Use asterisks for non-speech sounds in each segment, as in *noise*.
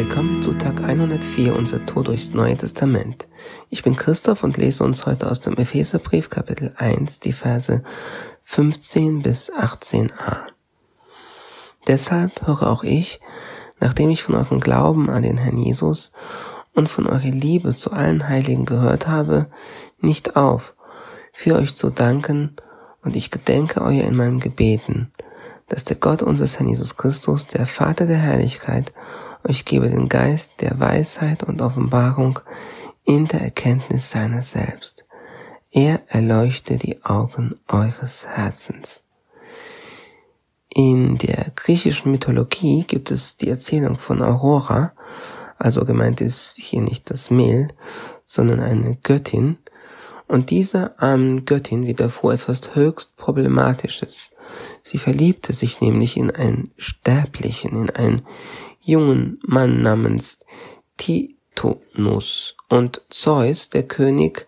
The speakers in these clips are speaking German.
willkommen zu Tag 104 unser Tour durchs Neue Testament. Ich bin Christoph und lese uns heute aus dem Epheserbrief Kapitel 1 die Verse 15 bis 18a. Deshalb höre auch ich, nachdem ich von eurem Glauben an den Herrn Jesus und von eurer Liebe zu allen Heiligen gehört habe, nicht auf, für euch zu danken, und ich gedenke euer in meinem Gebeten, dass der Gott unseres Herrn Jesus Christus, der Vater der Herrlichkeit, euch gebe den Geist der Weisheit und Offenbarung in der Erkenntnis seiner selbst. Er erleuchte die Augen eures Herzens. In der griechischen Mythologie gibt es die Erzählung von Aurora, also gemeint ist hier nicht das Mehl, sondern eine Göttin, und dieser armen Göttin widerfuhr etwas höchst Problematisches. Sie verliebte sich nämlich in einen Sterblichen, in einen jungen Mann namens Titonus. Und Zeus, der König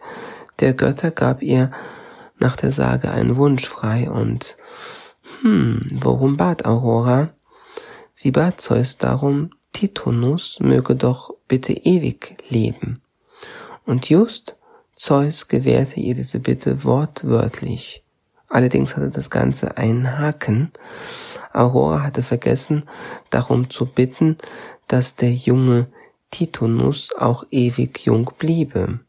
der Götter, gab ihr nach der Sage einen Wunsch frei und hm, worum bat Aurora? Sie bat Zeus darum, Titonus möge doch bitte ewig leben. Und just Zeus gewährte ihr diese Bitte wortwörtlich. Allerdings hatte das Ganze einen Haken. Aurora hatte vergessen, darum zu bitten, dass der junge Titonus auch ewig jung bliebe.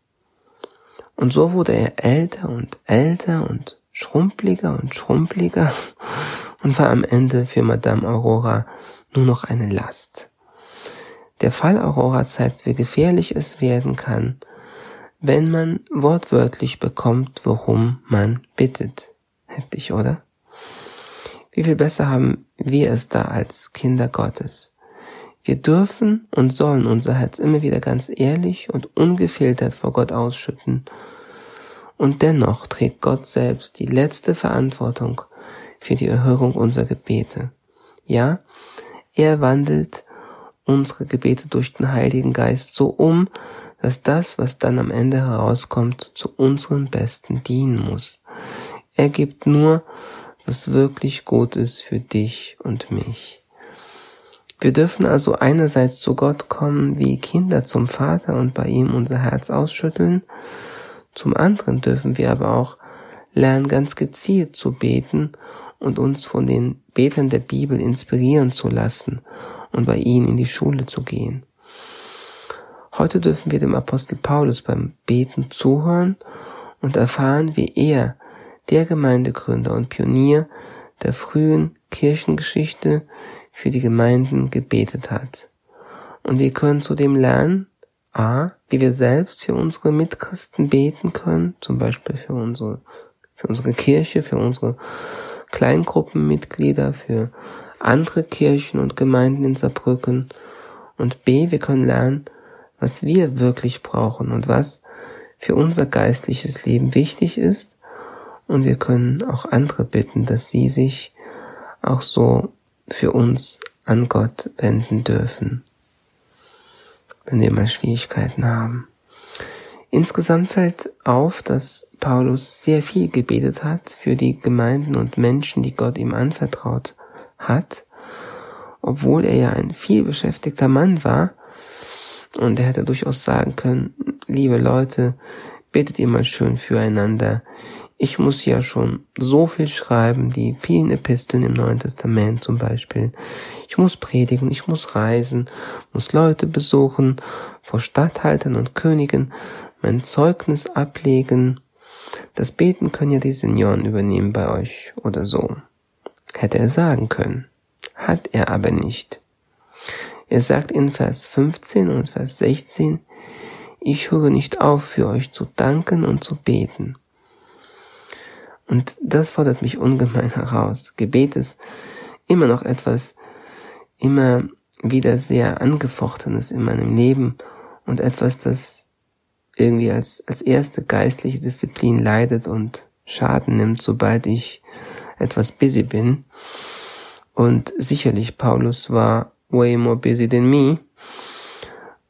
Und so wurde er älter und älter und schrumpeliger und schrumpeliger *laughs* und war am Ende für Madame Aurora nur noch eine Last. Der Fall Aurora zeigt, wie gefährlich es werden kann, wenn man wortwörtlich bekommt, worum man bittet. Heftig, oder? Wie viel besser haben wir es da als Kinder Gottes? Wir dürfen und sollen unser Herz immer wieder ganz ehrlich und ungefiltert vor Gott ausschütten. Und dennoch trägt Gott selbst die letzte Verantwortung für die Erhörung unserer Gebete. Ja, er wandelt unsere Gebete durch den Heiligen Geist so um, dass das, was dann am Ende herauskommt, zu unserem Besten dienen muss. Er gibt nur, was wirklich gut ist für dich und mich. Wir dürfen also einerseits zu Gott kommen wie Kinder zum Vater und bei ihm unser Herz ausschütteln, zum anderen dürfen wir aber auch lernen, ganz gezielt zu beten und uns von den Betern der Bibel inspirieren zu lassen und bei ihnen in die Schule zu gehen. Heute dürfen wir dem Apostel Paulus beim Beten zuhören und erfahren, wie er, der Gemeindegründer und Pionier der frühen Kirchengeschichte, für die Gemeinden gebetet hat. Und wir können zudem lernen, a, wie wir selbst für unsere Mitchristen beten können, zum Beispiel für unsere, für unsere Kirche, für unsere Kleingruppenmitglieder, für andere Kirchen und Gemeinden in Saarbrücken. Und b, wir können lernen, was wir wirklich brauchen und was für unser geistliches Leben wichtig ist. Und wir können auch andere bitten, dass sie sich auch so für uns an Gott wenden dürfen, wenn wir mal Schwierigkeiten haben. Insgesamt fällt auf, dass Paulus sehr viel gebetet hat für die Gemeinden und Menschen, die Gott ihm anvertraut hat, obwohl er ja ein viel beschäftigter Mann war, und er hätte durchaus sagen können, liebe Leute, betet ihr mal schön füreinander. Ich muss ja schon so viel schreiben, die vielen Episteln im Neuen Testament zum Beispiel. Ich muss predigen, ich muss reisen, muss Leute besuchen, vor Statthaltern und Königen mein Zeugnis ablegen. Das Beten können ja die Senioren übernehmen bei euch oder so. Hätte er sagen können. Hat er aber nicht. Er sagt in Vers 15 und Vers 16, ich höre nicht auf, für euch zu danken und zu beten. Und das fordert mich ungemein *laughs* heraus. Gebet ist immer noch etwas, immer wieder sehr angefochtenes in meinem Leben und etwas, das irgendwie als, als erste geistliche Disziplin leidet und Schaden nimmt, sobald ich etwas busy bin. Und sicherlich Paulus war way more busy than me.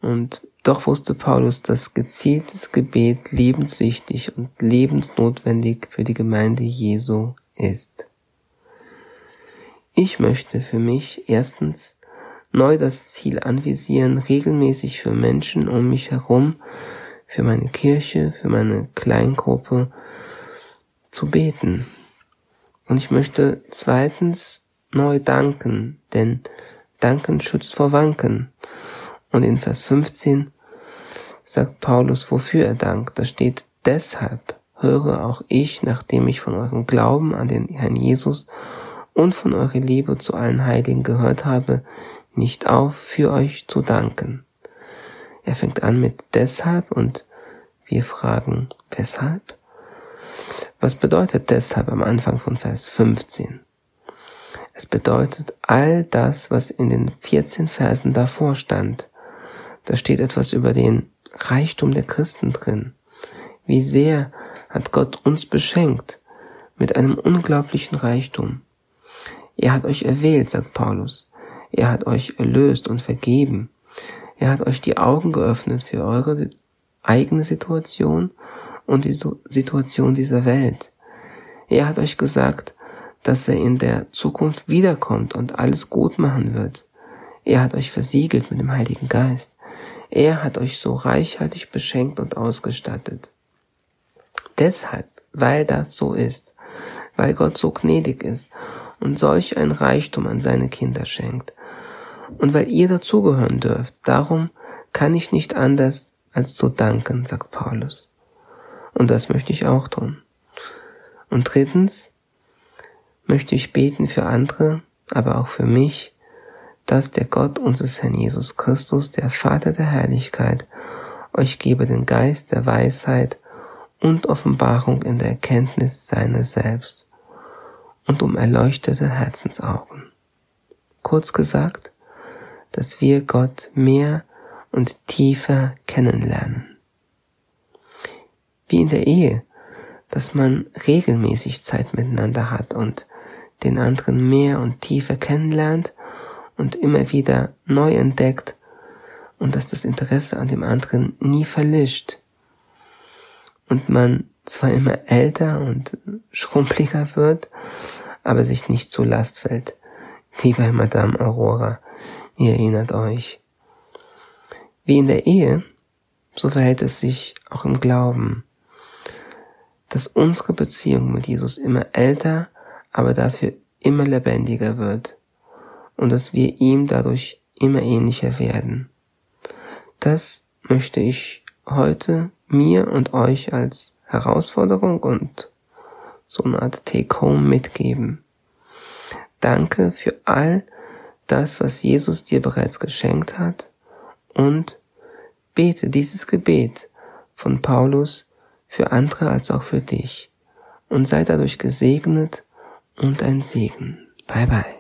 Und doch wusste Paulus, dass gezieltes Gebet lebenswichtig und lebensnotwendig für die Gemeinde Jesu ist. Ich möchte für mich erstens neu das Ziel anvisieren, regelmäßig für Menschen um mich herum, für meine Kirche, für meine Kleingruppe zu beten. Und ich möchte zweitens neu danken, denn Danken schützt vor Wanken. Und in Vers 15 sagt Paulus, wofür er dankt. Da steht, deshalb höre auch ich, nachdem ich von eurem Glauben an den Herrn Jesus und von eurer Liebe zu allen Heiligen gehört habe, nicht auf, für euch zu danken. Er fängt an mit deshalb und wir fragen weshalb? Was bedeutet deshalb am Anfang von Vers 15? Es bedeutet all das, was in den 14 Versen davor stand. Da steht etwas über den Reichtum der Christen drin. Wie sehr hat Gott uns beschenkt mit einem unglaublichen Reichtum. Er hat euch erwählt, sagt Paulus. Er hat euch erlöst und vergeben. Er hat euch die Augen geöffnet für eure eigene Situation und die Situation dieser Welt. Er hat euch gesagt, dass er in der Zukunft wiederkommt und alles gut machen wird. Er hat euch versiegelt mit dem Heiligen Geist. Er hat euch so reichhaltig beschenkt und ausgestattet. Deshalb, weil das so ist, weil Gott so gnädig ist und solch ein Reichtum an seine Kinder schenkt. Und weil ihr dazugehören dürft, darum kann ich nicht anders als zu danken, sagt Paulus. Und das möchte ich auch tun. Und drittens möchte ich beten für andere, aber auch für mich, dass der Gott unseres Herrn Jesus Christus, der Vater der Herrlichkeit, euch gebe den Geist der Weisheit und Offenbarung in der Erkenntnis seiner selbst und um erleuchtete Herzensaugen. Kurz gesagt, dass wir Gott mehr und tiefer kennenlernen. Wie in der Ehe, dass man regelmäßig Zeit miteinander hat und den anderen mehr und tiefer kennenlernt und immer wieder neu entdeckt und dass das Interesse an dem anderen nie verlischt. Und man zwar immer älter und schrumpeliger wird, aber sich nicht zur Last fällt, wie bei Madame Aurora, ihr erinnert euch. Wie in der Ehe, so verhält es sich auch im Glauben, dass unsere Beziehung mit Jesus immer älter, aber dafür immer lebendiger wird und dass wir ihm dadurch immer ähnlicher werden. Das möchte ich heute mir und euch als Herausforderung und so eine Art Take-Home mitgeben. Danke für all das, was Jesus dir bereits geschenkt hat und bete dieses Gebet von Paulus für andere als auch für dich und sei dadurch gesegnet und ein Segen. Bye bye.